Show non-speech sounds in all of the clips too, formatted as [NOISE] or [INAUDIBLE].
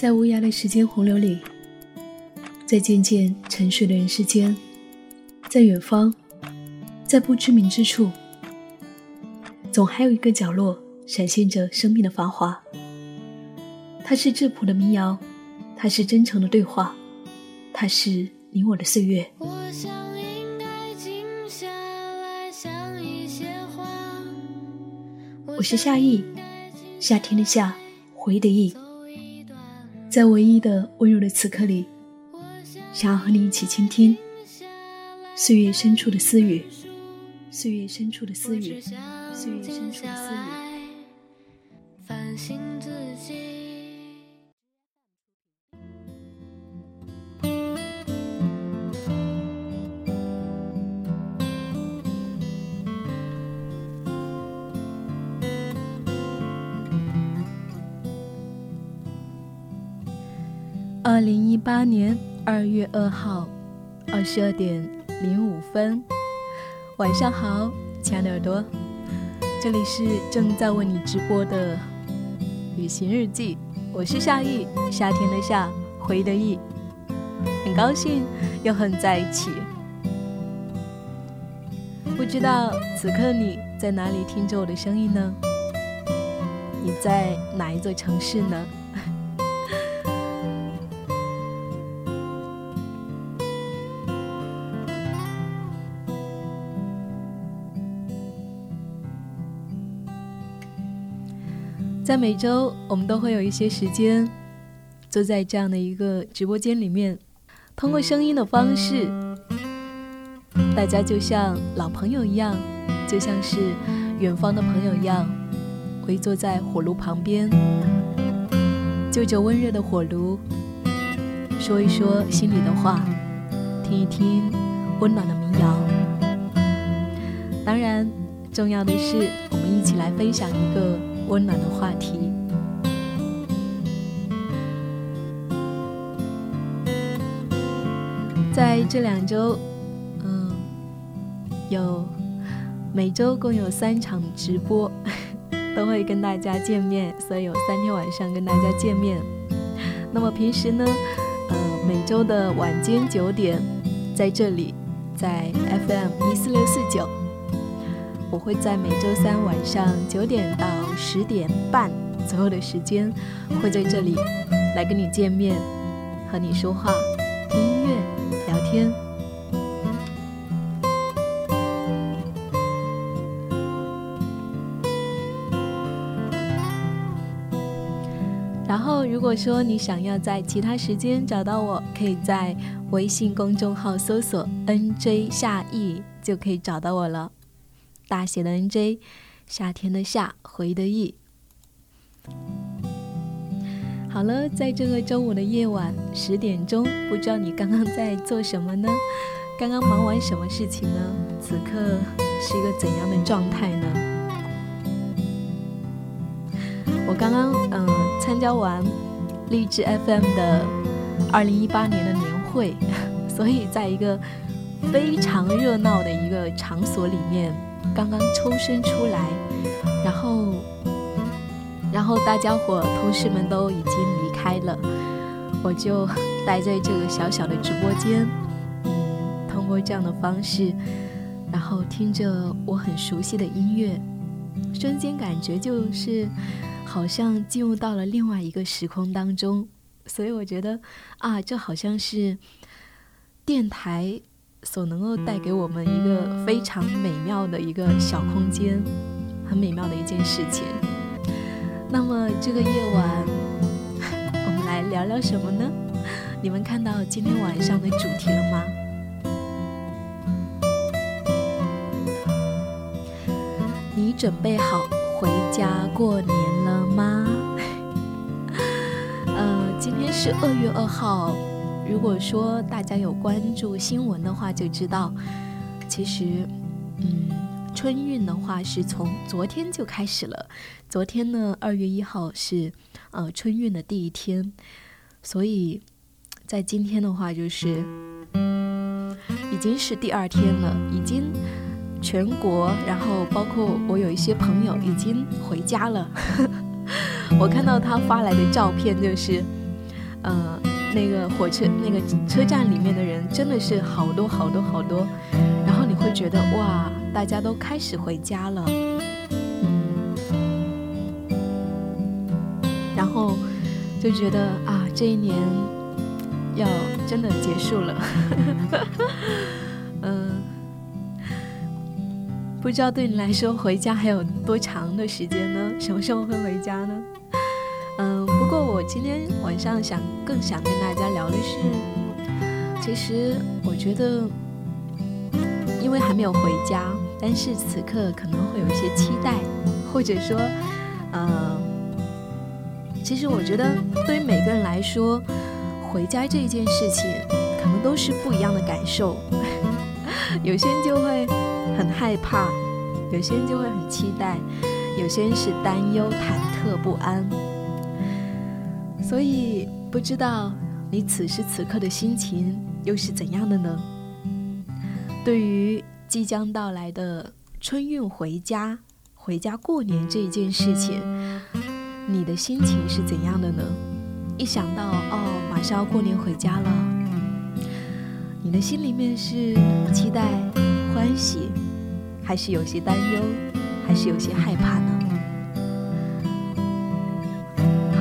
在无涯的时间洪流里，在渐渐沉睡的人世间，在远方，在不知名之处，总还有一个角落闪现着生命的繁华。它是质朴的民谣，它是真诚的对话，它是你我的岁月。我是夏意，夏天的夏，回忆的忆。在唯一的温柔的此刻里，想要和你一起倾听岁月深处的私语，岁月深处的私语，岁月深处的私语。二零一八年二月二号二十二点零五分，晚上好，亲爱的耳朵，这里是正在为你直播的旅行日记，我是夏意，夏天的夏，回忆的忆，很高兴又和你在一起。不知道此刻你在哪里听着我的声音呢？你在哪一座城市呢？在每周，我们都会有一些时间，坐在这样的一个直播间里面，通过声音的方式，大家就像老朋友一样，就像是远方的朋友一样，围坐在火炉旁边，就着温热的火炉，说一说心里的话，听一听温暖的民谣。当然，重要的是，我们一起来分享一个。温暖的话题，在这两周，嗯，有每周共有三场直播，[LAUGHS] 都会跟大家见面，所以有三天晚上跟大家见面。那么平时呢，呃，每周的晚间九点，在这里，在 FM 一四六四九。我会在每周三晚上九点到十点半左右的时间，会在这里来跟你见面，和你说话、听音乐、聊天。然后，如果说你想要在其他时间找到我，可以在微信公众号搜索 “nj 夏意”就可以找到我了。大写的 NJ，夏天的夏，回的忆。好了，在这个周五的夜晚十点钟，不知道你刚刚在做什么呢？刚刚忙完什么事情呢？此刻是一个怎样的状态呢？我刚刚嗯参加完励志 FM 的二零一八年的年会，[LAUGHS] 所以在一个非常热闹的一个场所里面。刚刚抽身出来，然后，然后大家伙同事们都已经离开了，我就待在这个小小的直播间，嗯，通过这样的方式，然后听着我很熟悉的音乐，瞬间感觉就是好像进入到了另外一个时空当中，所以我觉得啊，这好像是电台。所能够带给我们一个非常美妙的一个小空间，很美妙的一件事情。那么这个夜晚，[LAUGHS] 我们来聊聊什么呢？你们看到今天晚上的主题了吗？你准备好回家过年了吗？[LAUGHS] 呃，今天是二月二号。如果说大家有关注新闻的话，就知道，其实，嗯，春运的话是从昨天就开始了。昨天呢，二月一号是呃春运的第一天，所以在今天的话就是已经是第二天了，已经全国，然后包括我有一些朋友已经回家了。[LAUGHS] 我看到他发来的照片就是。呃，那个火车那个车站里面的人真的是好多好多好多，然后你会觉得哇，大家都开始回家了，嗯，然后就觉得啊，这一年要真的结束了，[LAUGHS] 嗯，不知道对你来说回家还有多长的时间呢？什么时候会回家呢？嗯，不过我今天晚上想更想跟大家聊的是，其实我觉得，因为还没有回家，但是此刻可能会有一些期待，或者说，呃，其实我觉得对于每个人来说，回家这一件事情，可能都是不一样的感受。[LAUGHS] 有些人就会很害怕，有些人就会很期待，有些人是担忧、忐忑不安。所以不知道你此时此刻的心情又是怎样的呢？对于即将到来的春运回家、回家过年这一件事情，你的心情是怎样的呢？一想到哦，马上要过年回家了，你的心里面是期待、欢喜，还是有些担忧，还是有些害怕呢？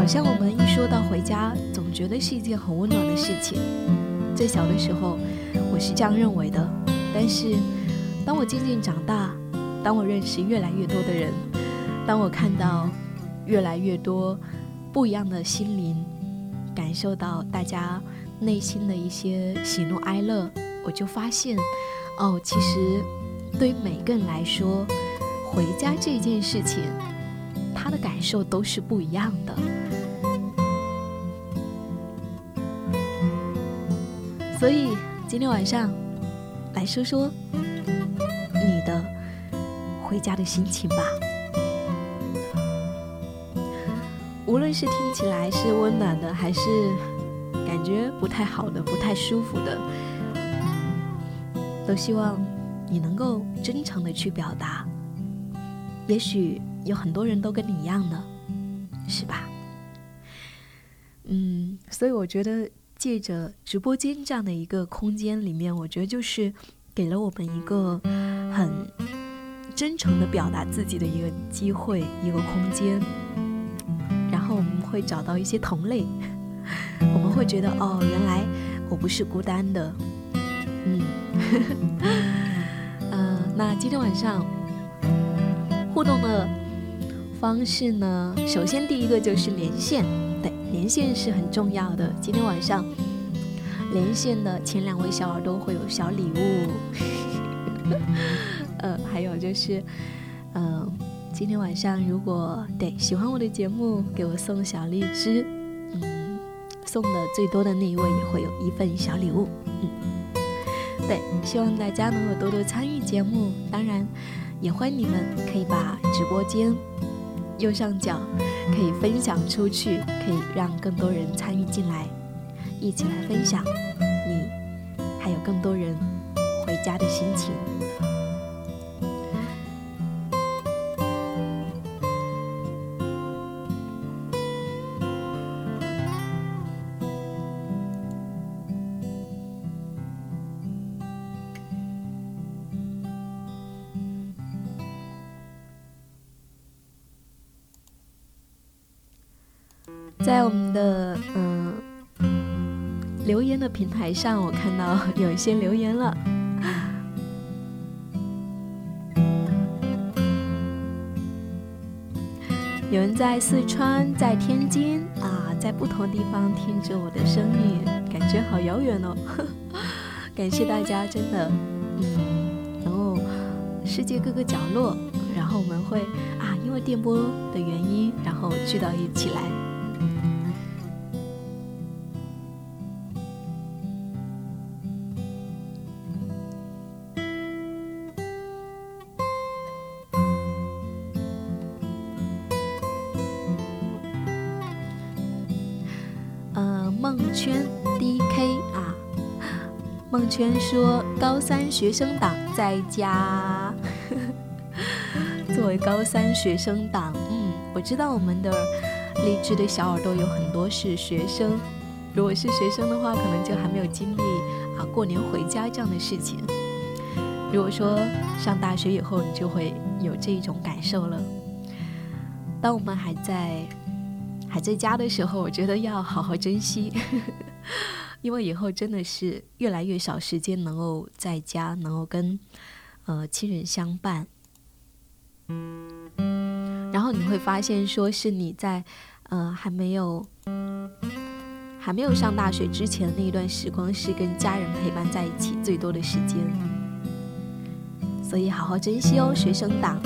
像我们一说到回家，总觉得是一件很温暖的事情。最小的时候，我是这样认为的。但是，当我渐渐长大，当我认识越来越多的人，当我看到越来越多不一样的心灵，感受到大家内心的一些喜怒哀乐，我就发现，哦，其实对于每个人来说，回家这件事情，他的感受都是不一样的。所以今天晚上来说说你的回家的心情吧。无论是听起来是温暖的，还是感觉不太好的、不太舒服的，都希望你能够真诚的去表达。也许有很多人都跟你一样的，是吧？嗯，所以我觉得。借着直播间这样的一个空间里面，我觉得就是给了我们一个很真诚的表达自己的一个机会，一个空间。然后我们会找到一些同类，我们会觉得哦，原来我不是孤单的。嗯，[LAUGHS] 呃，那今天晚上互动的方式呢，首先第一个就是连线。对连线是很重要的。今天晚上连线的前两位小耳朵会有小礼物，[LAUGHS] 呃，还有就是，嗯，今天晚上如果对喜欢我的节目，给我送小荔枝，嗯，送的最多的那一位也会有一份小礼物，嗯，对，希望大家能够多多参与节目，当然也欢迎你们可以把直播间。右上角可以分享出去，可以让更多人参与进来，一起来分享你还有更多人回家的心情。在我们的嗯留言的平台上，我看到 [LAUGHS] 有一些留言了。有人在四川，在天津啊，在不同地方听着我的声音，感觉好遥远哦。[LAUGHS] 感谢大家，真的，嗯，然后世界各个角落，然后我们会啊，因为电波的原因，然后聚到一起来。圈说高三学生党在家。[LAUGHS] 作为高三学生党，嗯，我知道我们的励志的小耳朵有很多是学生，如果是学生的话，可能就还没有经历啊过年回家这样的事情。如果说上大学以后，你就会有这一种感受了。当我们还在还在家的时候，我觉得要好好珍惜，因为以后真的是越来越少时间能够在家，能够跟呃亲人相伴。然后你会发现，说是你在呃还没有还没有上大学之前那一段时光，是跟家人陪伴在一起最多的时间。所以好好珍惜哦，学生党。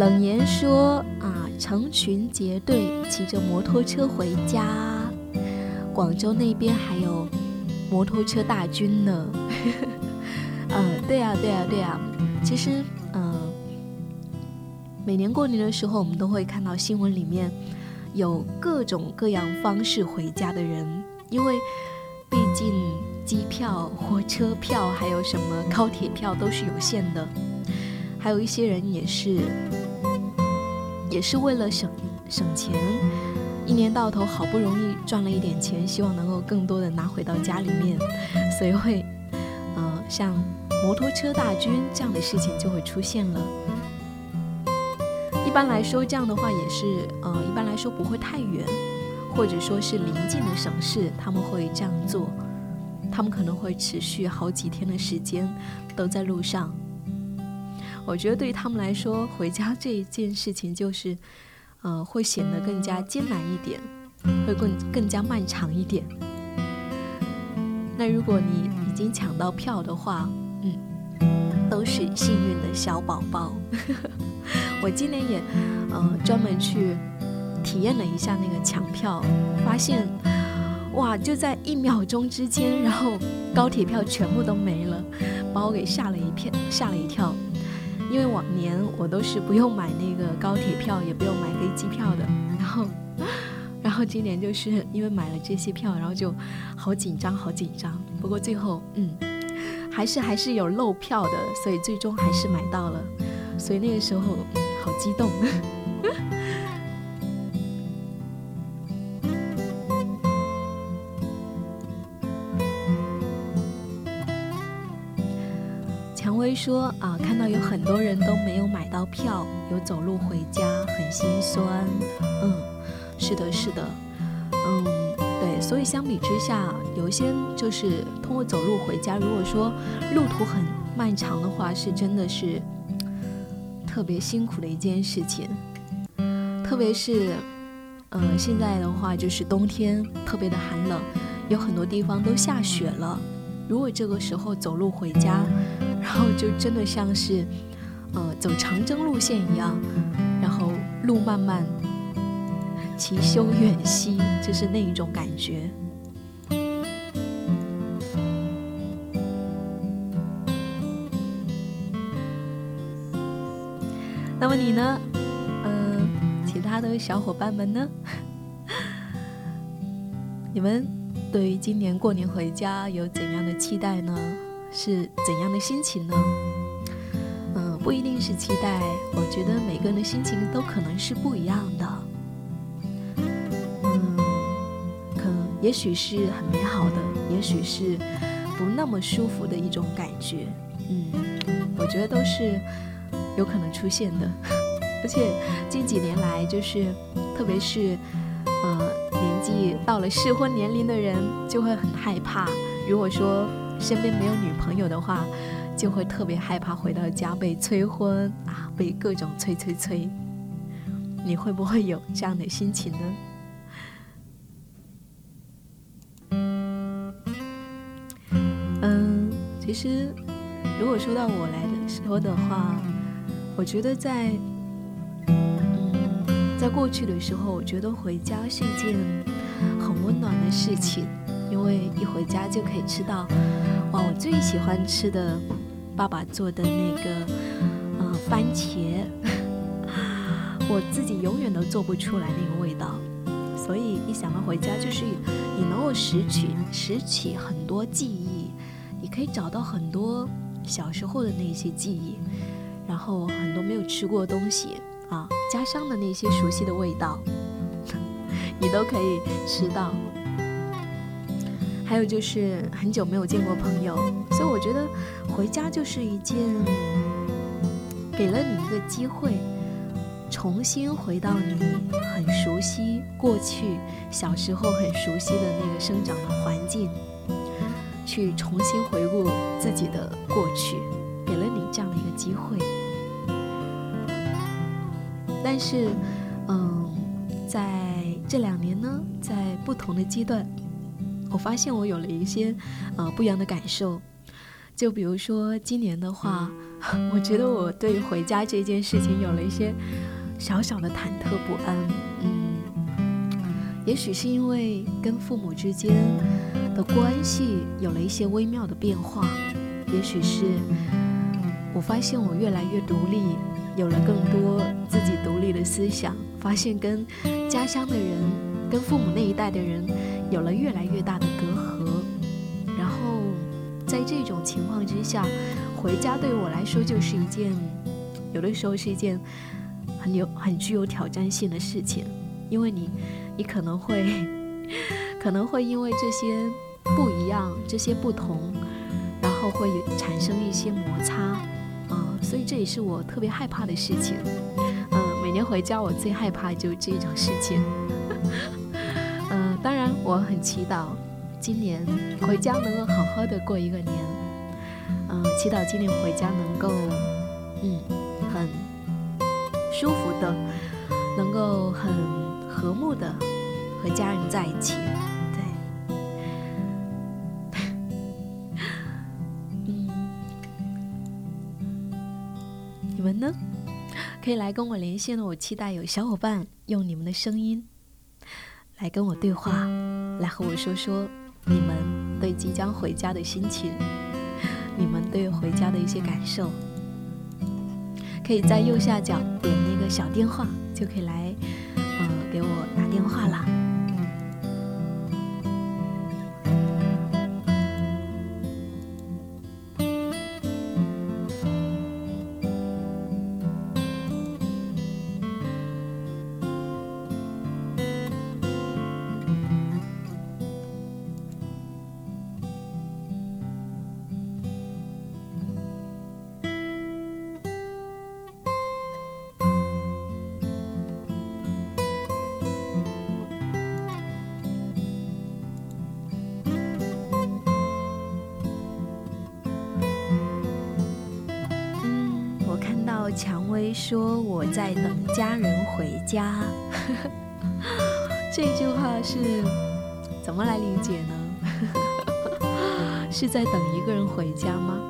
冷言说啊，成群结队骑着摩托车回家，广州那边还有摩托车大军呢。嗯，[LAUGHS] 对呀，对呀，对呀。其实，嗯，每年过年的时候，我们都会看到新闻里面。有各种各样方式回家的人，因为毕竟机票、火车票还有什么高铁票都是有限的，还有一些人也是也是为了省省钱，一年到头好不容易赚了一点钱，希望能够更多的拿回到家里面，所以会呃像摩托车大军这样的事情就会出现了。一般来说，这样的话也是，呃，一般来说不会太远，或者说是临近的省市，他们会这样做。他们可能会持续好几天的时间都在路上。我觉得对于他们来说，回家这一件事情就是，呃，会显得更加艰难一点，会更更加漫长一点。那如果你已经抢到票的话，嗯，都是幸运的小宝宝。[LAUGHS] 我今年也，呃，专门去体验了一下那个抢票，发现，哇，就在一秒钟之间，然后高铁票全部都没了，把我给吓了一片，吓了一跳。因为往年我都是不用买那个高铁票，也不用买飞机票的，然后，[LAUGHS] 然后今年就是因为买了这些票，然后就好紧张，好紧张。不过最后，嗯，还是还是有漏票的，所以最终还是买到了。所以那个时候。好激动！蔷薇说：“啊，看到有很多人都没有买到票，有走路回家，很心酸。”嗯，是的，是的，嗯，对。所以相比之下，有一些就是通过走路回家，如果说路途很漫长的话，是真的是。特别辛苦的一件事情，特别是，嗯，现在的话就是冬天特别的寒冷，有很多地方都下雪了。如果这个时候走路回家，[LAUGHS] 然后就真的像是，呃，走长征路线一样，然后路漫漫其修远兮，就是那一种感觉。那么你呢？嗯，其他的小伙伴们呢？[LAUGHS] 你们对于今年过年回家有怎样期待呢？是怎样的心情呢？嗯，不一定是期待，我觉得每个人的心情都可能是不一样的。嗯，可能也许是很美好的，也许是不那么舒服的一种感觉。嗯，我觉得都是。有可能出现的，[LAUGHS] 而且近几年来，就是特别是，呃，年纪到了适婚年龄的人，就会很害怕。如果说身边没有女朋友的话，就会特别害怕回到家被催婚啊，被各种催催催。你会不会有这样的心情呢？嗯，其实如果说到我来的说的话。我觉得在，在过去的时候，我觉得回家是一件很温暖的事情，因为一回家就可以吃到，哇，我最喜欢吃的爸爸做的那个，呃，番茄，[LAUGHS] 我自己永远都做不出来那个味道，所以一想到回家，就是你能够拾取拾起很多记忆，你可以找到很多小时候的那些记忆。然后很多没有吃过的东西啊，家乡的那些熟悉的味道，[LAUGHS] 你都可以吃到。还有就是很久没有见过朋友，所以我觉得回家就是一件给了你一个机会，重新回到你很熟悉过去小时候很熟悉的那个生长的环境，去重新回顾自己的过去，给了你这样的一个机会。但是，嗯，在这两年呢，在不同的阶段。我发现我有了一些，呃，不一样的感受。就比如说今年的话，[LAUGHS] 我觉得我对回家这件事情有了一些小小的忐忑不安。嗯，也许是因为跟父母之间的关系有了一些微妙的变化，也许是我发现我越来越独立，有了更多自己独立的思想，发现跟家乡的人、跟父母那一代的人。有了越来越大的隔阂，然后在这种情况之下，回家对我来说就是一件，有的时候是一件很有很具有挑战性的事情，因为你，[LAUGHS] 你可能会，[LAUGHS] 可能会因为这些不一样、这些不同，然后会产生一些摩擦，啊，所以这也是我特别害怕的事情。嗯，每年回家我最害怕就这种事情。当然，我很祈祷今年回家能够好好的过一个年。嗯，祈祷今年回家能够，嗯，很舒服的，能够很和睦的和家人在一起。对，[LAUGHS] 嗯，你们呢？可以来跟我连线的，我期待有小伙伴用你们的声音。来跟我对话，来和我说说你们对即将回家的心情，你们对回家的一些感受。可以在右下角点那个小电话，就可以来，呃，给我打电话啦。说我在等家人回家，[LAUGHS] 这句话是怎么来理解呢？[LAUGHS] 是在等一个人回家吗？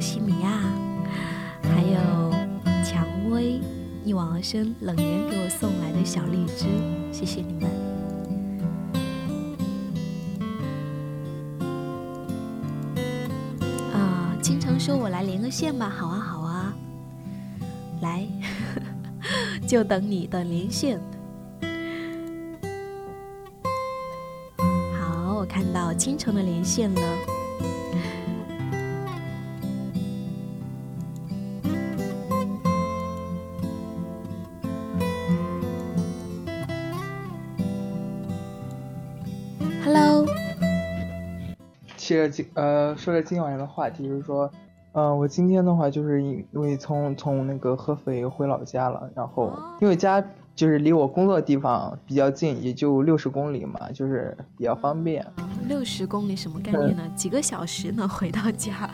西米亚，还有蔷薇一往而深冷言给我送来的小荔枝，谢谢你们。啊，倾城说：“我来连个线吧。”好啊，好啊，来，[LAUGHS] 就等你的连线。好，我看到倾城的连线了。今呃，说着今晚的话题，就是说，嗯，我今天的话就是因为从从那个合肥回老家了，然后因为家就是离我工作的地方比较近，也就六十公里嘛，就是比较方便。六十公里什么概念呢？几个小时能 [LAUGHS] 回到家？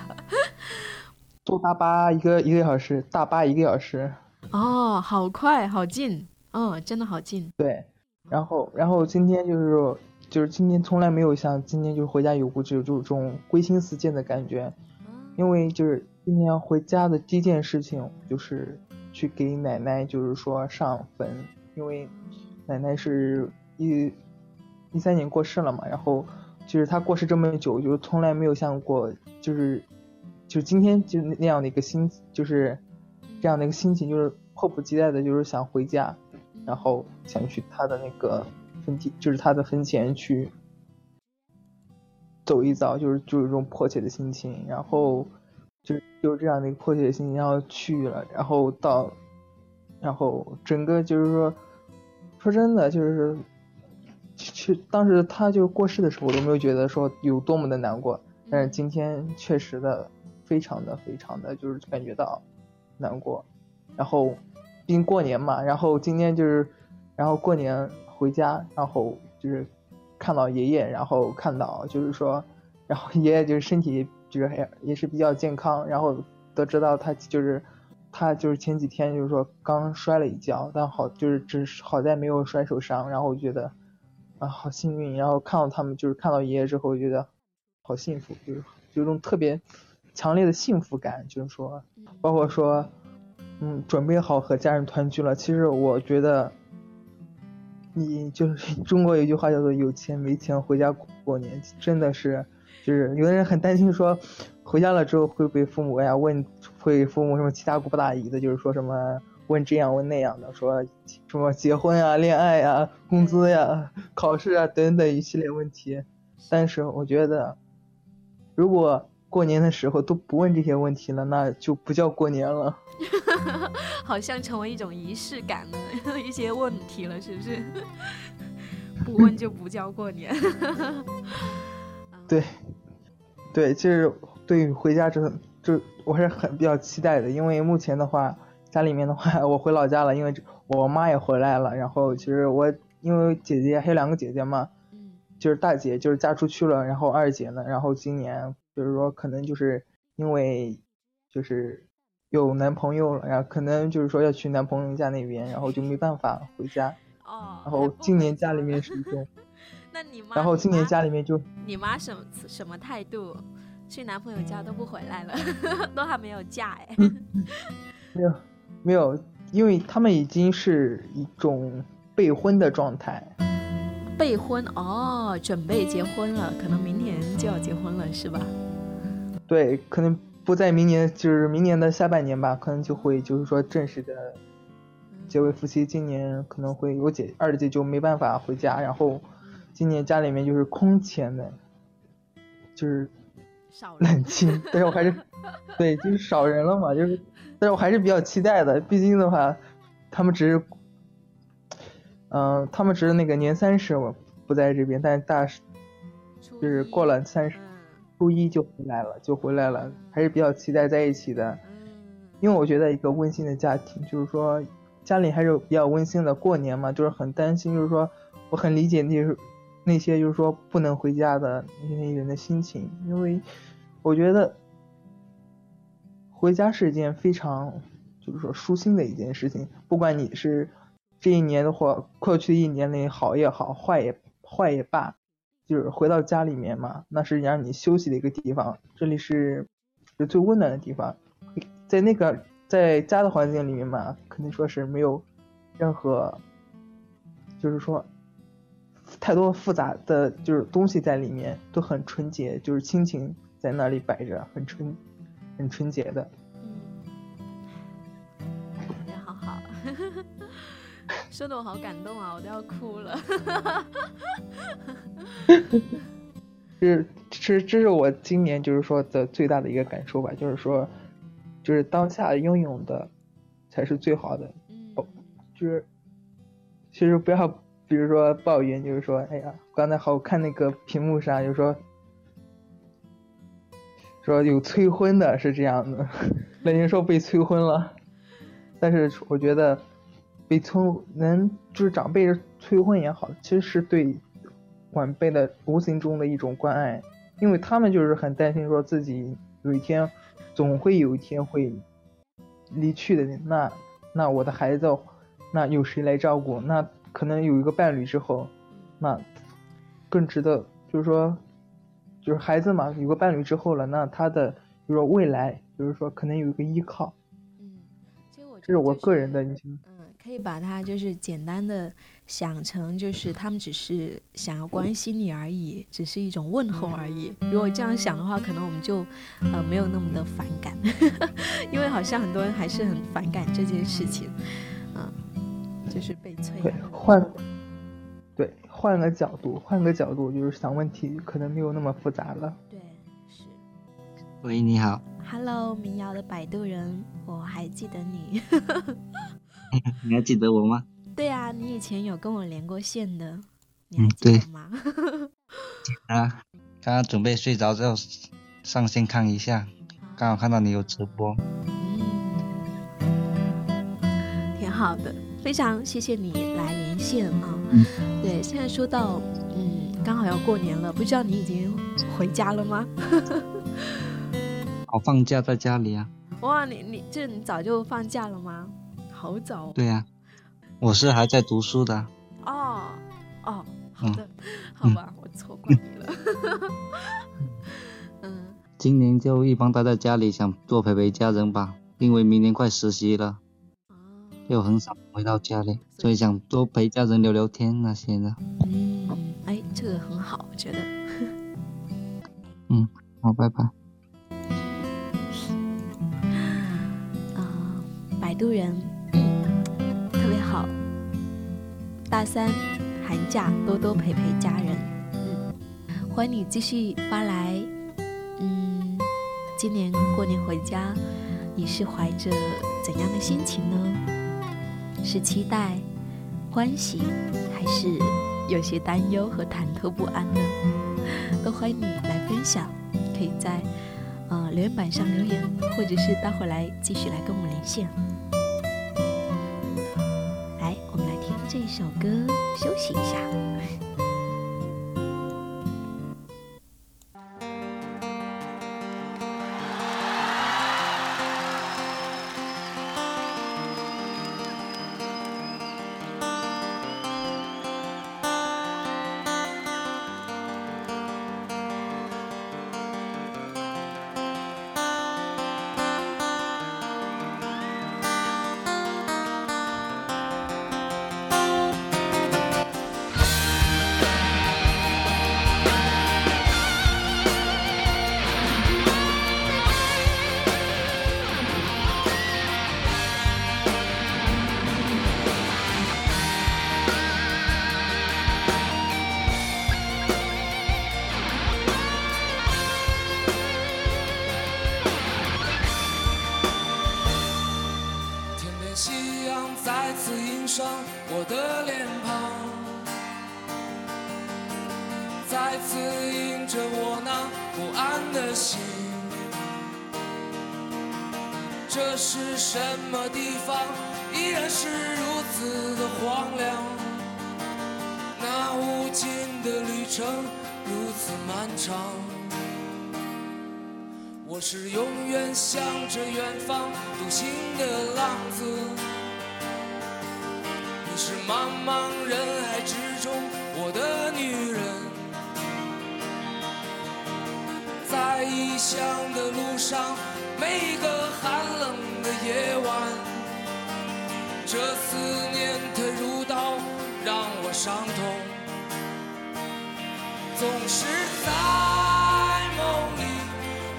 [LAUGHS] 坐大巴一个一个小时，大巴一个小时。哦，好快，好近，嗯，真的好近。对，然后然后今天就是说。就是今年从来没有像今年就是回家有过这种这种归心似箭的感觉，因为就是今天回家的第一件事情就是去给奶奶就是说上坟，因为奶奶是一一三年过世了嘛，然后就是她过世这么久，就从来没有像过，就是就是今天就那样的一个心，就是这样的一个心情，就是迫不及待的，就是想回家，然后想去她的那个坟地，就是他的坟前去走一遭，就是就是这种迫切的心情，然后。就就这样的一个迫切的心情，然后去了，然后到，然后整个就是说，说真的，就是去当时他就过世的时候，我都没有觉得说有多么的难过，但是今天确实的非常的非常的就是感觉到难过，然后毕竟过年嘛，然后今天就是，然后过年回家，然后就是看到爷爷，然后看到就是说，然后爷爷就是身体。就是也是比较健康，然后得知到他就是他就是前几天就是说刚摔了一跤，但好就是只是好在没有摔受伤，然后我觉得啊好幸运，然后看到他们就是看到爷爷之后，我觉得好幸福，就是有种特别强烈的幸福感，就是说包括说嗯准备好和家人团聚了，其实我觉得你就是 [LAUGHS] 中国有句话叫做有钱没钱回家过年，真的是。就是有的人很担心说，回家了之后会被父母呀问，会父母什么七大姑八大姨的，就是说什么问这样问那样的，说什么结婚啊、恋爱呀、工资呀、考试啊等等一系列问题。但是我觉得，如果过年的时候都不问这些问题了，那就不叫过年了。[LAUGHS] 好像成为一种仪式感的 [LAUGHS] 一些问题了，是不是？不问就不叫过年。[LAUGHS] 对，对，其实对于回家之后，就我还是很比较期待的，因为目前的话，家里面的话，我回老家了，因为我妈也回来了，然后其实我因为姐姐还有两个姐姐嘛，就是大姐就是嫁出去了，然后二姐呢，然后今年就是说可能就是因为就是有男朋友了，然后可能就是说要去男朋友家那边，然后就没办法回家，哦，然后今年家里面是一种。[LAUGHS] 那你妈？然后今年家里面就你妈什么什么态度？去男朋友家都不回来了，[LAUGHS] 都还没有嫁哎。[LAUGHS] 没有，没有，因为他们已经是一种备婚的状态。备婚哦，准备结婚了，可能明年就要结婚了，是吧？对，可能不在明年，就是明年的下半年吧，可能就会就是说正式的结为夫妻。今年可能会我姐二姐就没办法回家，然后。今年家里面就是空前的，就是冷清，但是我还是 [LAUGHS] 对，就是少人了嘛，就是，但是我还是比较期待的，毕竟的话，他们只是，嗯，他们只是那个年三十我不在这边，但是大，就是过了三十，初一就回来了，就回来了，还是比较期待在一起的，因为我觉得一个温馨的家庭，就是说家里还是比较温馨的，过年嘛，就是很担心，就是说我很理解那时候。那些就是说不能回家的那些人的心情，因为我觉得回家是一件非常就是说舒心的一件事情。不管你是这一年的话，过去一年内好也好，坏也坏也罢，就是回到家里面嘛，那是让你休息的一个地方。这里是是最温暖的地方，在那个在家的环境里面嘛，肯定说是没有任何，就是说。太多复杂的就是东西在里面，都很纯洁，就是亲情在那里摆着，很纯，很纯洁的。说的我好感动啊，我都要哭了。[LAUGHS] 是，这这是我今年就是说的最大的一个感受吧，就是说，就是当下拥有的才是最好的。嗯，就是，其实不要。比如说抱怨，就是说，哎呀，刚才好看那个屏幕上，就是说，说有催婚的，是这样的，[LAUGHS] 那您说被催婚了，但是我觉得，被催能就是长辈催婚也好，其实是对晚辈的无形中的一种关爱，因为他们就是很担心说自己有一天，总会有一天会离去的，那那我的孩子，那有谁来照顾？那。可能有一个伴侣之后，那更值得，就是说，就是孩子嘛，有个伴侣之后了，那他的，比如说未来，就是说可能有一个依靠。嗯，其实我这是我个人的一些。嗯，可以把它就是简单的想成，就是他们只是想要关心你而已，只是一种问候而已。如果这样想的话，可能我们就呃没有那么的反感，[LAUGHS] 因为好像很多人还是很反感这件事情，嗯，就是被催。对，换，对，换个角度，换个角度，就是想问题可能没有那么复杂了。对，是。喂，你好。Hello，民谣的摆渡人，我还记得你。[LAUGHS] [LAUGHS] 你还记得我吗？对啊，你以前有跟我连过线的。嗯，对。吗？[LAUGHS] 啊，刚刚准备睡着之后上线看一下，刚好看到你有直播。嗯，挺好的，非常谢谢你来连线啊。对，现在说到，嗯，刚好要过年了，不知道你已经回家了吗？我放假在家里啊！哇，你你这你早就放假了吗？好早。对呀，我是还在读书的。哦哦，好的，好吧，我错怪你了。[LAUGHS] 嗯。今年就一般待在家里，想多陪陪家人吧，因为明年快实习了，又很少回到家里，所以想多陪家人聊聊天那些的。嗯，哎，这个很好，我觉得。[LAUGHS] 嗯，好，拜拜。啊摆渡人，大三寒假多多陪陪家人。嗯，欢迎你继续发来。嗯，今年过年回家，你是怀着怎样的心情呢？是期待、欢喜，还是有些担忧和忐忑不安呢？都欢迎你来分享，可以在呃留言板上留言，或者是待会儿来继续来跟我连线。首歌，休息一下。乡的路上，每一个寒冷的夜晚，这思念它如刀，让我伤痛。总是在梦里，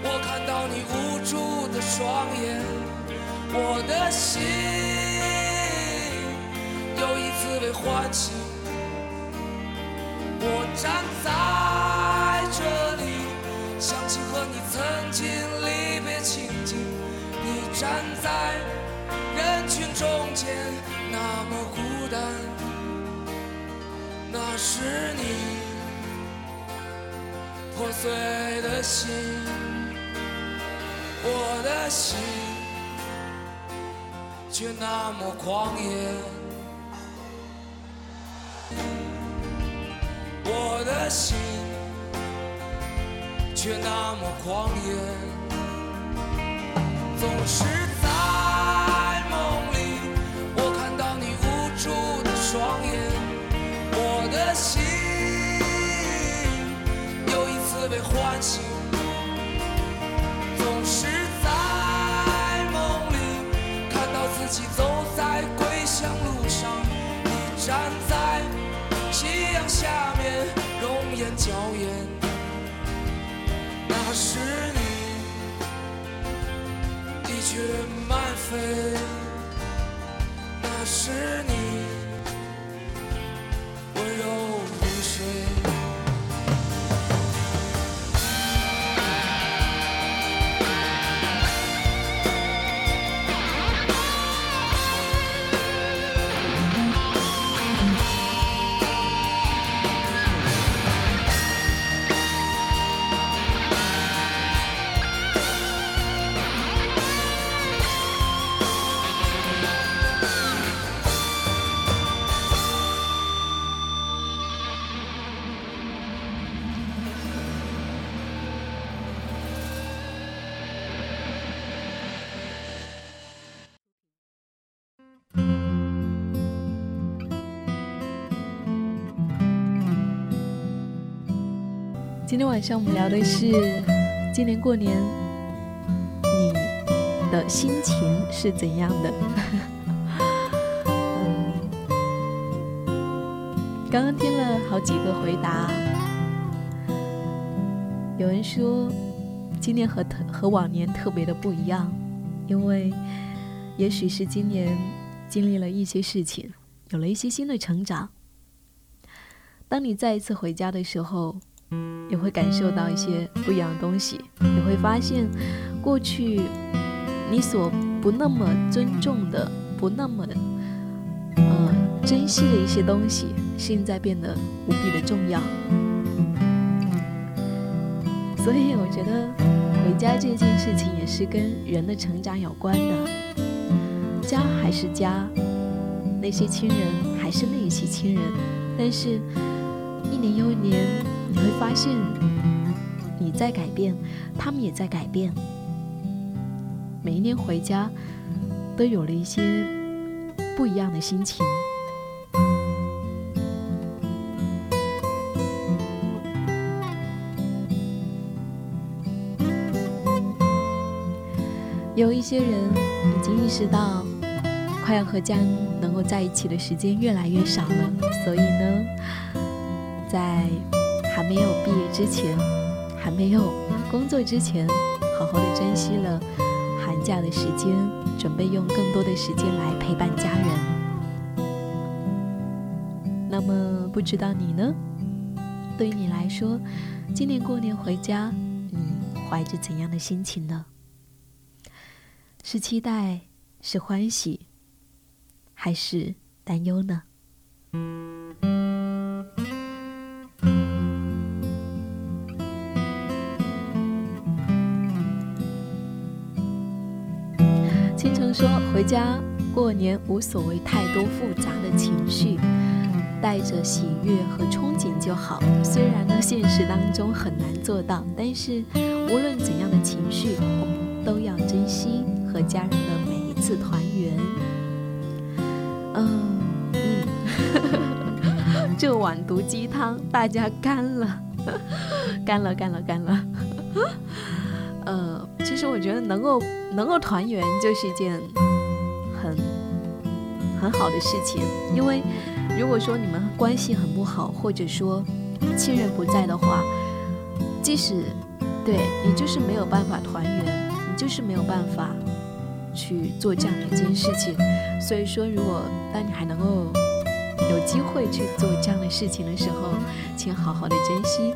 我看到你无助的双眼，我的心又一次被唤醒。我站在。请离别情景你站在人群中间那么孤单那是你破碎的心我的心却那么狂野。我的心。却那么狂野，总是在梦里，我看到你无助的双眼，我的心又一次被唤醒。总是在梦里，看到自己走在归乡路上，你站在夕阳下面，容颜娇艳，那是你的确满飞，那是你今天晚上我们聊的是今年过年你的心情是怎样的？嗯，[LAUGHS] 刚刚听了好几个回答，有人说今年和特和往年特别的不一样，因为也许是今年经历了一些事情，有了一些新的成长。当你再一次回家的时候，也会感受到一些不一样的东西，你会发现过去你所不那么尊重的、不那么呃珍惜的一些东西，现在变得无比的重要。所以我觉得回家这件事情也是跟人的成长有关的。家还是家，那些亲人还是那些亲人，但是一年又一年。你会发现，你在改变，他们也在改变。每一年回家，都有了一些不一样的心情。有一些人已经意识到，快要和家人能够在一起的时间越来越少了，所以呢，在。还没有毕业之前，还没有工作之前，好好的珍惜了寒假的时间，准备用更多的时间来陪伴家人。那么，不知道你呢？对于你来说，今年过年回家，你怀着怎样的心情呢？是期待，是欢喜，还是担忧呢？说回家过年无所谓太多复杂的情绪，带着喜悦和憧憬就好。虽然呢，现实当中很难做到，但是无论怎样的情绪，我们都要珍惜和家人的每一次团圆。嗯嗯，这碗毒鸡汤大家干了，干了，干了，干了。呃，其实我觉得能够能够团圆就是一件很很好的事情，因为如果说你们关系很不好，或者说亲人不在的话，即使对你就是没有办法团圆，你就是没有办法去做这样的一件事情。所以说，如果当你还能够有机会去做这样的事情的时候，请好好的珍惜。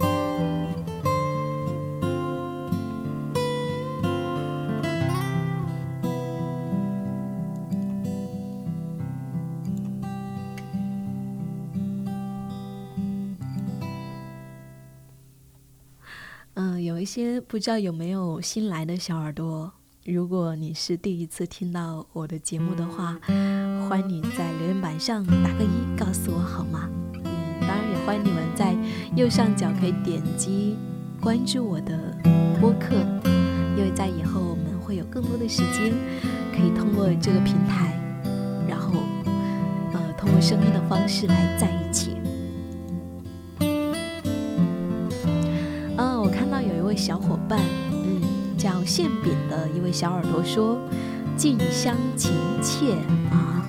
些不知道有没有新来的小耳朵，如果你是第一次听到我的节目的话，欢迎你在留言板上打个一，告诉我好吗？嗯，当然也欢迎你们在右上角可以点击关注我的播客，因为在以后我们会有更多的时间可以通过这个平台，然后呃通过声音的方式来在一起。伴，嗯，叫馅饼的一位小耳朵说，近乡情怯啊。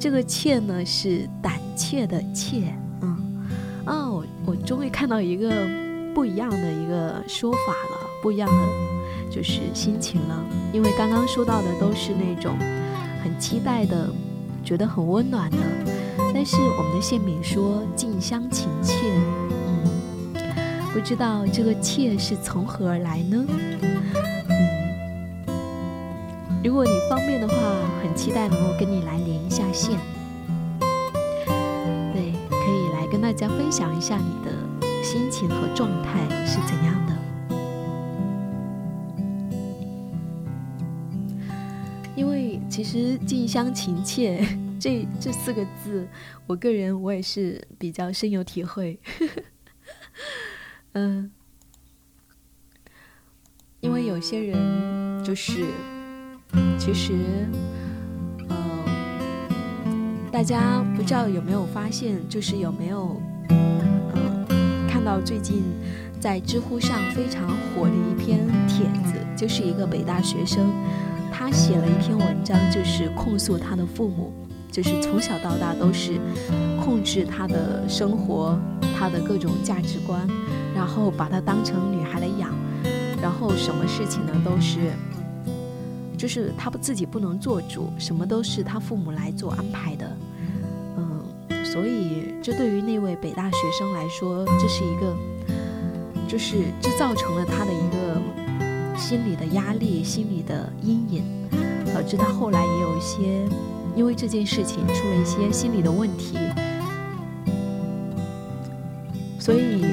这个怯呢是胆怯的怯，嗯，啊，我我终于看到一个不一样的一个说法了，不一样的就是心情了。因为刚刚说到的都是那种很期待的，觉得很温暖的，但是我们的馅饼说近乡情怯，不知道这个怯是从何而来呢？嗯如果你方便的话，很期待能够跟你来连一下线，对，可以来跟大家分享一下你的心情和状态是怎样的。因为其实“近乡情怯” [LAUGHS] 这这四个字，我个人我也是比较深有体会。嗯，因为有些人就是。其实，嗯，大家不知道有没有发现，就是有没有，嗯，看到最近在知乎上非常火的一篇帖子，就是一个北大学生，他写了一篇文章，就是控诉他的父母，就是从小到大都是控制他的生活，他的各种价值观，然后把他当成女孩来养，然后什么事情呢都是。就是他不自己不能做主，什么都是他父母来做安排的，嗯，所以这对于那位北大学生来说，这是一个，就是这造成了他的一个心理的压力、心理的阴影，导致他后来也有一些因为这件事情出了一些心理的问题，所以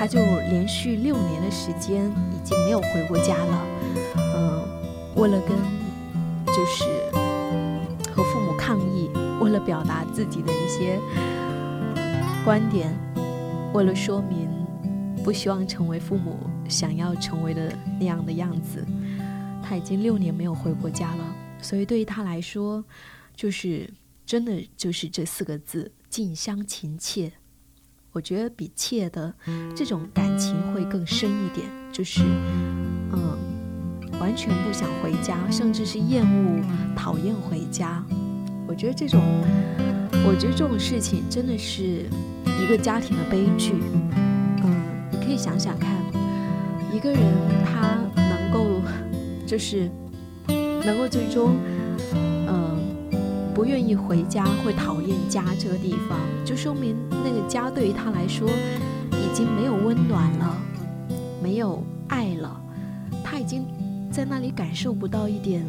他就连续六年的时间已经没有回过家了。嗯为了跟，就是和父母抗议，为了表达自己的一些观点，为了说明不希望成为父母想要成为的那样的样子，他已经六年没有回过家了。所以对于他来说，就是真的就是这四个字“近乡情怯”。我觉得比“妾”的这种感情会更深一点，就是嗯。完全不想回家，甚至是厌恶、讨厌回家。我觉得这种，我觉得这种事情真的是一个家庭的悲剧。嗯，你可以想想看，一个人他能够就是能够最终，嗯，不愿意回家，会讨厌家这个地方，就说明那个家对于他来说已经没有温暖了，没有爱了，他已经。在那里感受不到一点，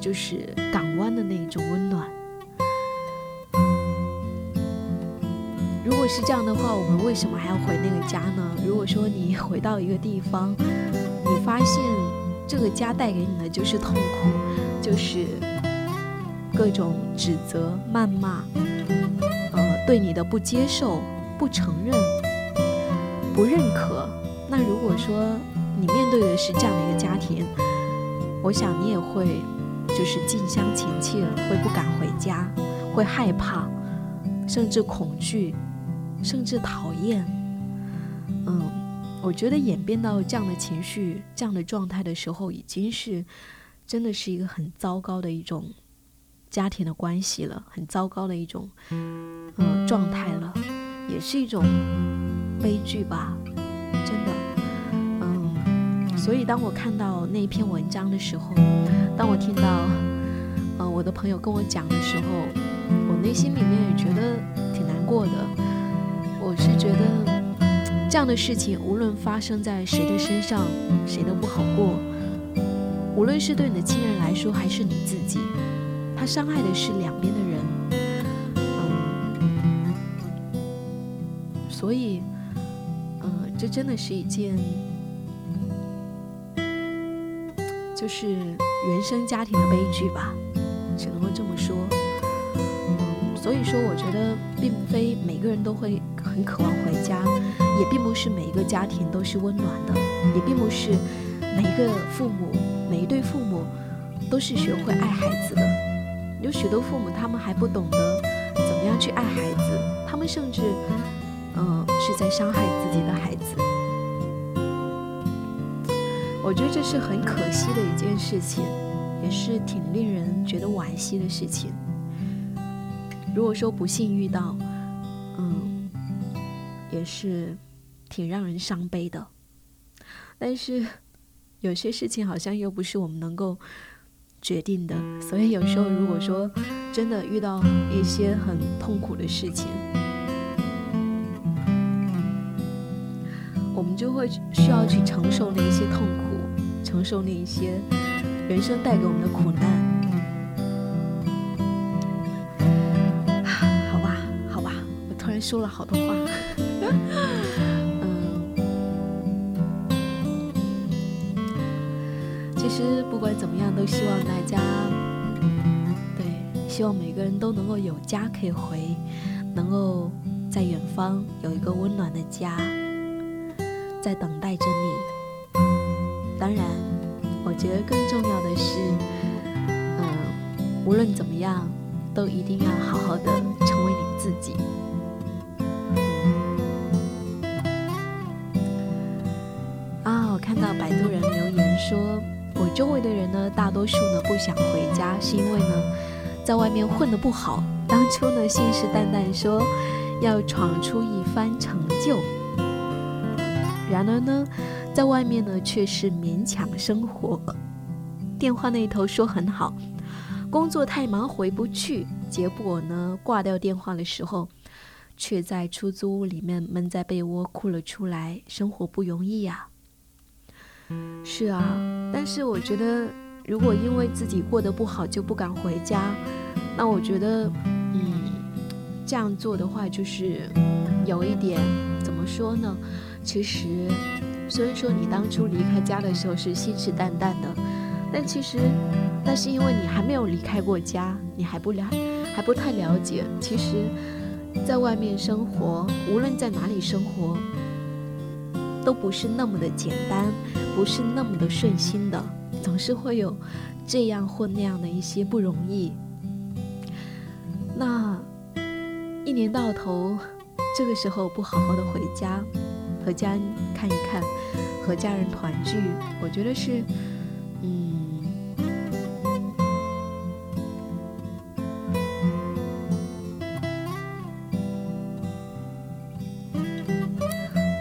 就是港湾的那种温暖。如果是这样的话，我们为什么还要回那个家呢？如果说你回到一个地方，你发现这个家带给你的就是痛苦，就是各种指责、谩骂，呃，对你的不接受、不承认、不认可，那如果说。你面对的是这样的一个家庭，我想你也会，就是近乡情怯，会不敢回家，会害怕，甚至恐惧，甚至讨厌。嗯，我觉得演变到这样的情绪、这样的状态的时候，已经是真的是一个很糟糕的一种家庭的关系了，很糟糕的一种嗯状态了，也是一种悲剧吧，真的。嗯所以，当我看到那篇文章的时候，当我听到，呃，我的朋友跟我讲的时候，我内心里面也觉得挺难过的。我是觉得这样的事情，无论发生在谁的身上，谁都不好过。无论是对你的亲人来说，还是你自己，伤害的是两边的人。嗯，所以，嗯，这真的是一件。就是原生家庭的悲剧吧，只能够这么说。嗯，所以说，我觉得并非每个人都会很渴望回家，也并不是每一个家庭都是温暖的，也并不是每一个父母、每一对父母都是学会爱孩子的。有许多父母，他们还不懂得怎么样去爱孩子，他们甚至，嗯，是在伤害自己的孩子。我觉得这是很可惜的一件事情，也是挺令人觉得惋惜的事情。如果说不幸遇到，嗯，也是挺让人伤悲的。但是有些事情好像又不是我们能够决定的，所以有时候如果说真的遇到一些很痛苦的事情，我们就会需要去承受那一些痛苦，承受那一些人生带给我们的苦难。[SIGHS] 好吧，好吧，我突然说了好多话，其实不管怎么样，都希望大家，对，希望每个人都能够有家可以回，能够在远方有一个温暖的家，在等待着你。当然，我觉得更重要的是，嗯，无论怎么样，都一定要好好的成为你自己。啊，我看到摆渡人留言说：“周围的人呢，大多数呢不想回家，是因为呢，在外面混得不好。当初呢，信誓旦旦说要闯出一番成就，然而呢，在外面呢却是勉强生活。电话那头说很好，工作太忙回不去，结果呢，挂掉电话的时候，却在出租屋里面闷在被窝哭了出来。生活不容易呀。”是啊，但是我觉得，如果因为自己过得不好就不敢回家，那我觉得，嗯，这样做的话就是有一点怎么说呢？其实，虽然说你当初离开家的时候是信誓旦旦的，但其实那是因为你还没有离开过家，你还不了，还不太了解。其实，在外面生活，无论在哪里生活。都不是那么的简单，不是那么的顺心的，总是会有这样或那样的一些不容易。那一年到头，这个时候不好好的回家，和家人看一看，和家人团聚，我觉得是，嗯，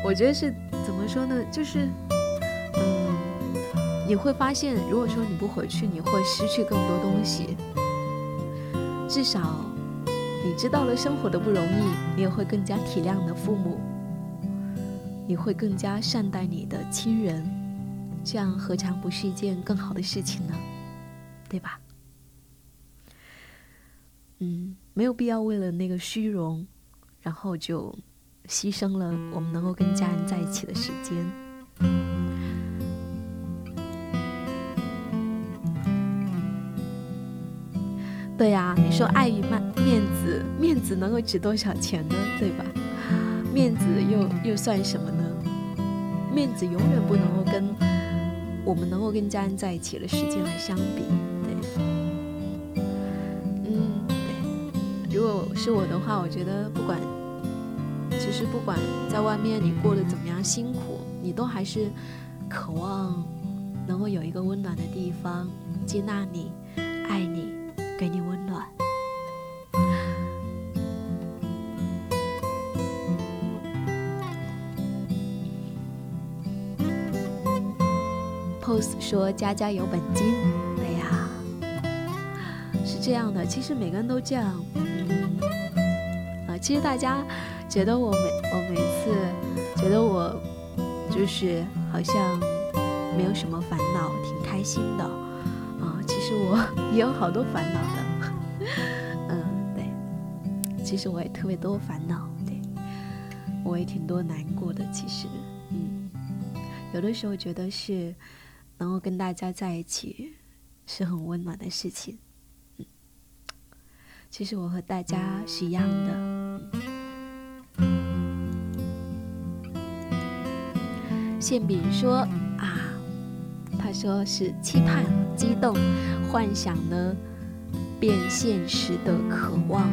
我觉得是。说呢，就是，嗯，你会发现，如果说你不回去，你会失去更多东西。至少，你知道了生活的不容易，你也会更加体谅你的父母，你会更加善待你的亲人，这样何尝不是一件更好的事情呢？对吧？嗯，没有必要为了那个虚荣，然后就。牺牲了我们能够跟家人在一起的时间。对呀，你说爱与面面子，面子能够值多少钱呢？对吧？面子又又算什么呢？面子永远不能够跟我们能够跟家人在一起的时间来相比。对，嗯，对。如果是我的话，我觉得不管。其实不管在外面你过得怎么样辛苦，你都还是渴望能够有一个温暖的地方接纳你、爱你、给你温暖。Pose 说：“家家有本金。”对呀，是这样的。其实每个人都这样。嗯，啊，其实大家。觉得我每我每次觉得我就是好像没有什么烦恼，挺开心的啊。其实我也有好多烦恼的，嗯，对。其实我也特别多烦恼，对，我也挺多难过的。其实，嗯，有的时候觉得是能够跟大家在一起是很温暖的事情，嗯。其实我和大家是一样的。馅饼说：“啊，他说是期盼、激动、幻想呢，变现实的渴望，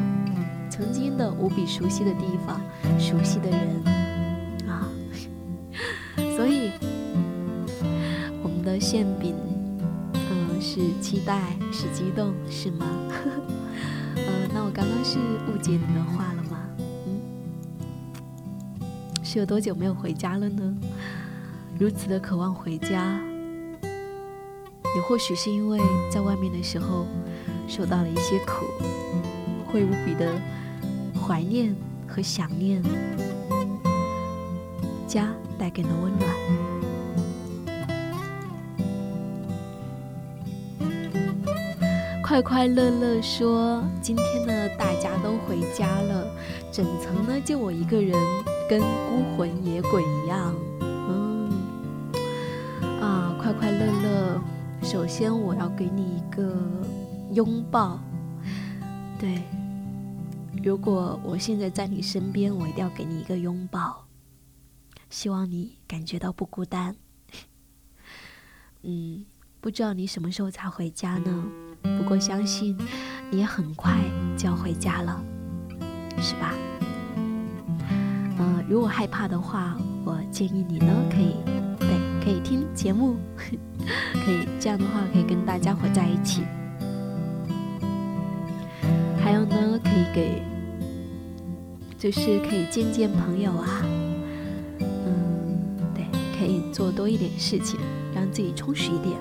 曾经的无比熟悉的地方，熟悉的人啊，[LAUGHS] 所以我们的馅饼，嗯，是期待，是激动，是吗？[LAUGHS] 呃，那我刚刚是误解你的话了吗？嗯，是有多久没有回家了呢？如此的渴望回家，也或许是因为在外面的时候受到了一些苦，会无比的怀念和想念家带给的温暖。快快乐乐说：“今天呢，大家都回家了，整层呢就我一个人，跟孤魂野鬼一样。”首先我要给你一个拥抱。对，如果我现在在你身边，我一定要给你一个拥抱，希望你感觉到不孤单。[LAUGHS] 嗯，不知道你什么时候才回家呢？不过相信你也很快就要回家了，是吧？嗯，如果害怕的话，我建议你呢，可以对，可以听节目，[LAUGHS] [LAUGHS] 可以这样的话可以跟大家伙在一起。还有呢，可以给，就是可以见见朋友啊，嗯，对，可以做多一点事情，让自己充实一点。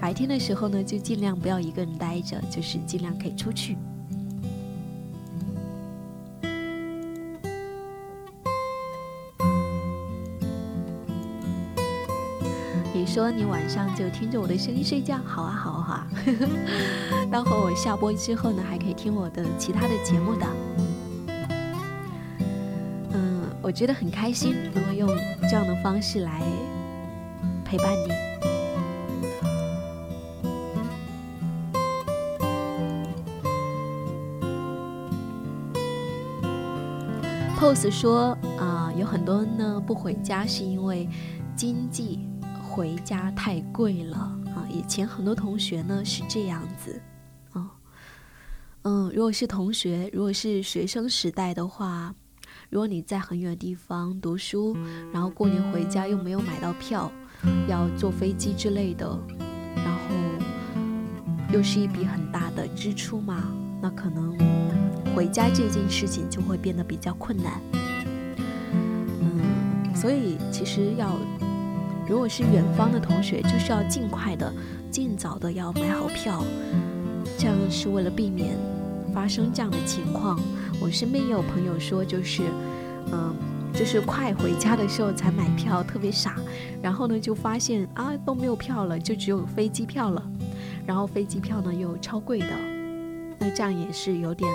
白天的时候呢，就尽量不要一个人待着，就是尽量可以出去。说你晚上就听着我的声音睡觉，好啊，好啊，好啊。[LAUGHS] 待会我下播之后呢，还可以听我的其他的节目的。嗯，我觉得很开心，能够用这样的方式来陪伴你。pose 说啊，有很多呢不回家是因为经济回家太贵了啊。以前很多同学呢是这样子啊，嗯，如果是同学，如果是学生时代的话，如果你在很远的地方读书，然后过年回家又没有买到票，要坐飞机之类的，然后又是一笔很大的支出嘛，那可能。回家这件事情就会变得比较困难，嗯，所以其实要，如果是远方的同学，就是要尽快的、尽早的要买好票，这样是为了避免发生这样的情况。我身边也有朋友说，就是，嗯，就是快回家的时候才买票，特别傻，然后呢就发现啊都没有票了，就只有飞机票了，然后飞机票呢又超贵的，那这样也是有点。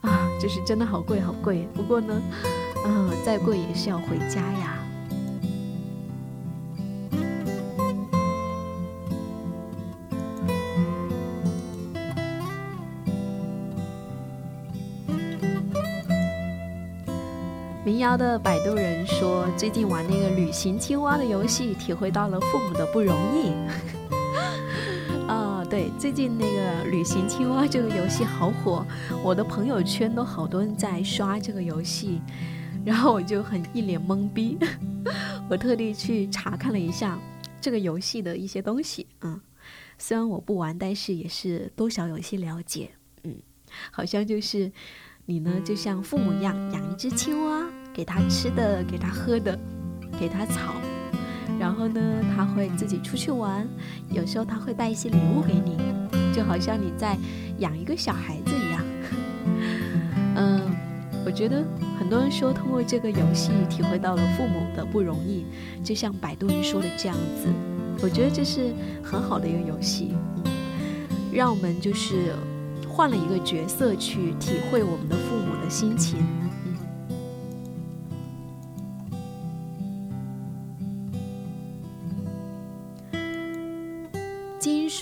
啊，就是真的好贵好贵。不过呢，嗯，再贵也是要回家呀。喵的摆渡人说，最近玩那个旅行青蛙的游戏，体会到了父母的不容易。啊对，最近那个旅行青蛙这个游戏好火，我的朋友圈都好多人在刷这个游戏，然后我就很一脸懵逼，[LAUGHS] 我特地去查看了一下这个游戏的一些东西，嗯，虽然我不玩，但是也是多少有些了解，嗯，好像就是你呢，就像父母一样养一只青蛙，给它吃的，给它喝的，给它草。然后呢，他会自己出去玩，有时候他会带一些礼物给你，就好像你在养一个小孩子一样。[LAUGHS] 嗯，我觉得很多人说通过这个游戏体会到了父母的不容易，就像摆渡人说的这样子。我觉得这是很好的一个游戏，让我们就是换了一个角色去体会我们的父母的心情。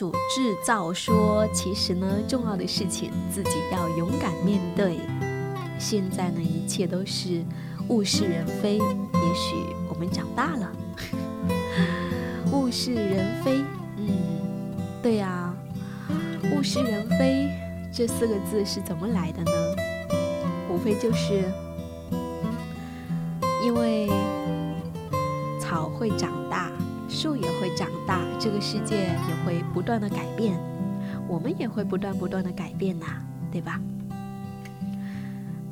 主制造说：“其实呢，重要的事情自己要勇敢面对。现在呢，一切都是物是人非。也许我们长大了，[LAUGHS] 物是人非。嗯，对呀，物是人非这四个字是怎么来的呢？无非就是因为草会长大，树也会长大，这个世界也会不断的改变，我们也会不断不断的改变呐，对吧？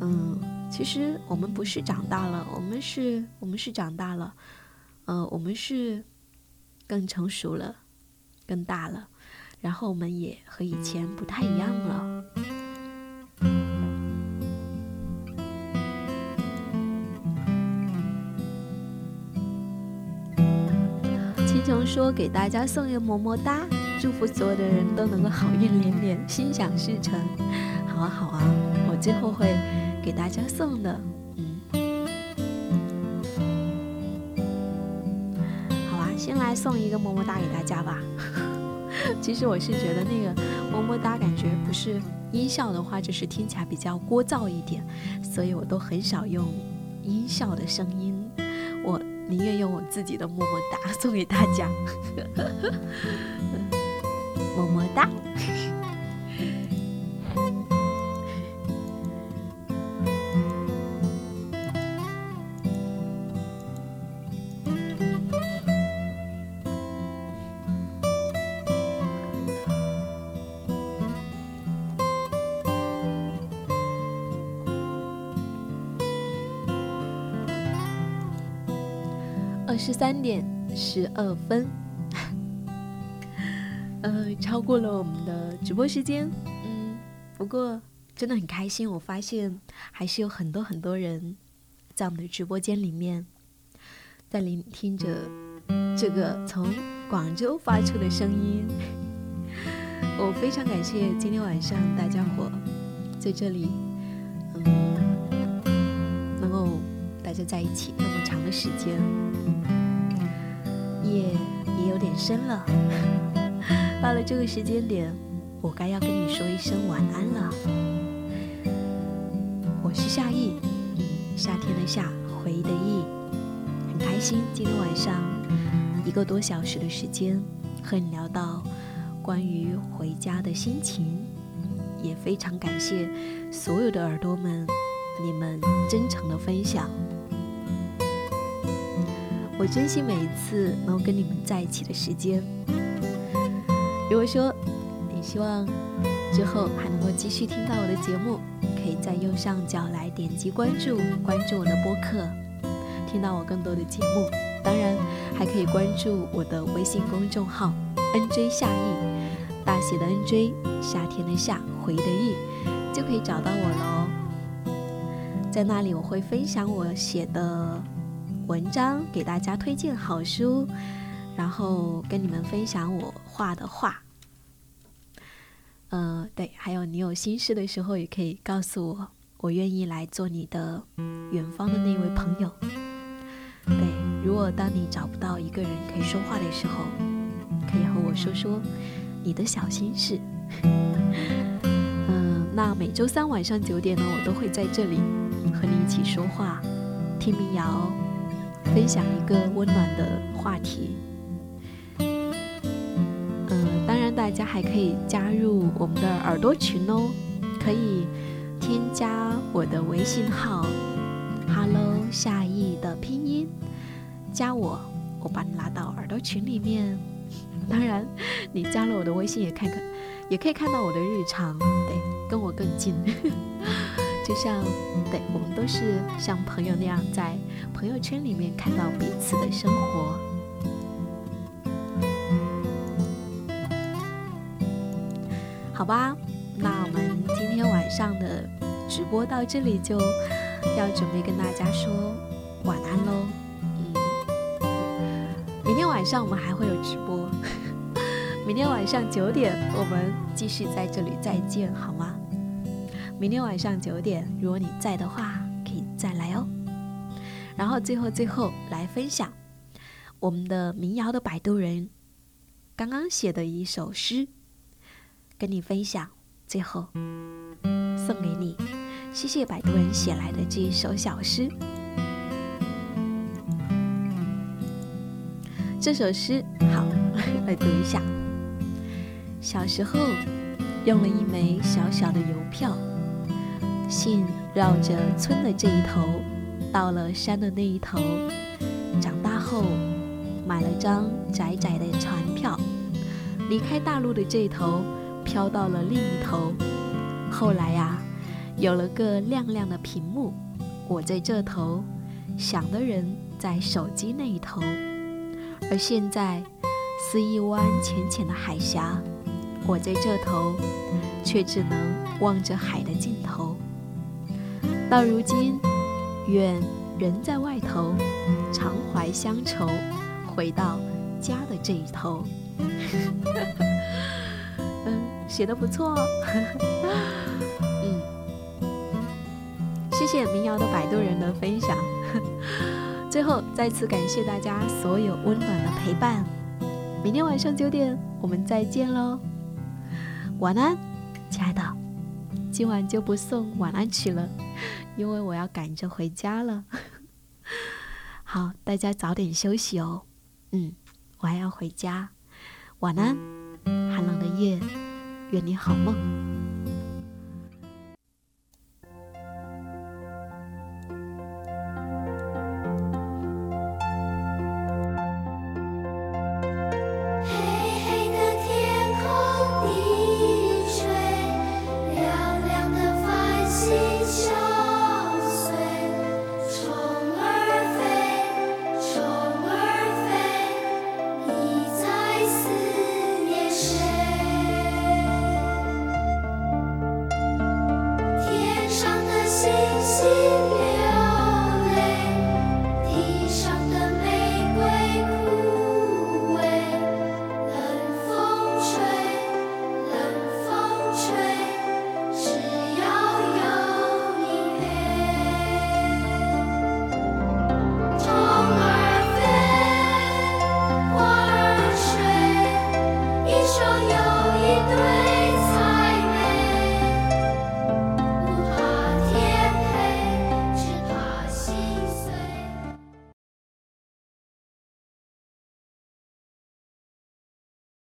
嗯，其实我们不是长大了，我们是，我们是长大了，呃，我们是更成熟了，更大了，然后我们也和以前不太一样了。说：“给大家送一个么么哒，祝福所有的人都能够好运连连，心想事成。”好啊，好啊，我最后会。给大家送的，嗯，好啊，先来送一个么么哒给大家吧。[LAUGHS] 其实我是觉得那个么么哒感觉不是音效的话，就是听起来比较聒噪一点，所以我都很少用音效的声音，宁愿用我自己的么么哒送给大家。[LAUGHS] 么么哒。十三点十二分，[LAUGHS] 呃，超过了我们的直播时间，嗯，不过真的很开心，我发现还是有很多很多人在我们的直播间里面，在聆听着这个从广州发出的声音，[LAUGHS] 我非常感谢今天晚上大家伙在这里，就在一起那么长的时间。夜也有点深了，[LAUGHS] 到了这个时间点，我该要跟你说一声晚安了。我是夏意，夏天的夏，回忆的忆，很开心今天晚上一个多小时的时间和你聊到关于回家的心情，也非常感谢所有的耳朵们，你们真诚的分享。我珍惜每一次能够跟你们在一起的时间。如果说你希望之后还能够继续听到我的节目，可以在右上角来点击关注，关注我的播客，听到我更多的节目。当然，还可以关注我的微信公众号 “nj 夏意”，大写的 “nj”，夏天的夏，回忆的忆，就可以找到我了哦。在那里，我会分享我写的。文章给大家推荐好书，然后跟你们分享我画的画。嗯，对，还有你有心事的时候也可以告诉我，我愿意来做你的远方的那位朋友。对，如果当你找不到一个人可以说话的时候，可以和我说说你的小心事。嗯，[LAUGHS] 那每周三晚上九点呢，我都会在这里和你一起说话，听民谣。分享一个温暖的话题，嗯，当然大家还可以加入我们的耳朵群哦，可以添加我的微信号，Hello 夏意的拼音，加我，我把你拉到耳朵群里面。当然，你加了我的微信也看看，也可以看到我的日常，对，跟我更近。就像，对我们都是像朋友那样，在朋友圈里面看到彼此的生活。好吧，那我们今天晚上的直播到这里就要准备跟大家说晚安喽。嗯，明天晚上我们还会有直播，[LAUGHS] 明天晚上九点我们继续在这里再见，好吗？明天晚上九点，如果你在的话，可以再来哦。然后最后最后来分享我们的民谣的摆渡人刚刚写的一首诗，跟你分享。最后送给你，谢谢摆渡人写来的这一首小诗。这首诗好，[LAUGHS] 来读一下。小时候用了一枚小小的邮票。信绕着村的这一头，到了山的那一头。长大后，买了张窄窄的船票，离开大陆的这头，飘到了另一头。后来呀，有了个亮亮的屏幕，我在这头，想的人在手机那一头。而现在，是一湾浅浅的海峡，我在这头，却只能望着海的尽头。到如今，愿人在外头，常怀乡愁，回到家的这一头。[LAUGHS] 嗯，写的不错。[LAUGHS] 嗯，谢谢民谣的摆渡人的分享。[LAUGHS] 最后，再次感谢大家所有温暖的陪伴。明天晚上九点，我们再见喽！晚安，亲爱的。今晚就不送晚安曲了，因为我要赶着回家了。[LAUGHS] 好，大家早点休息哦。嗯，我还要回家。晚安，寒冷的夜，愿你好梦。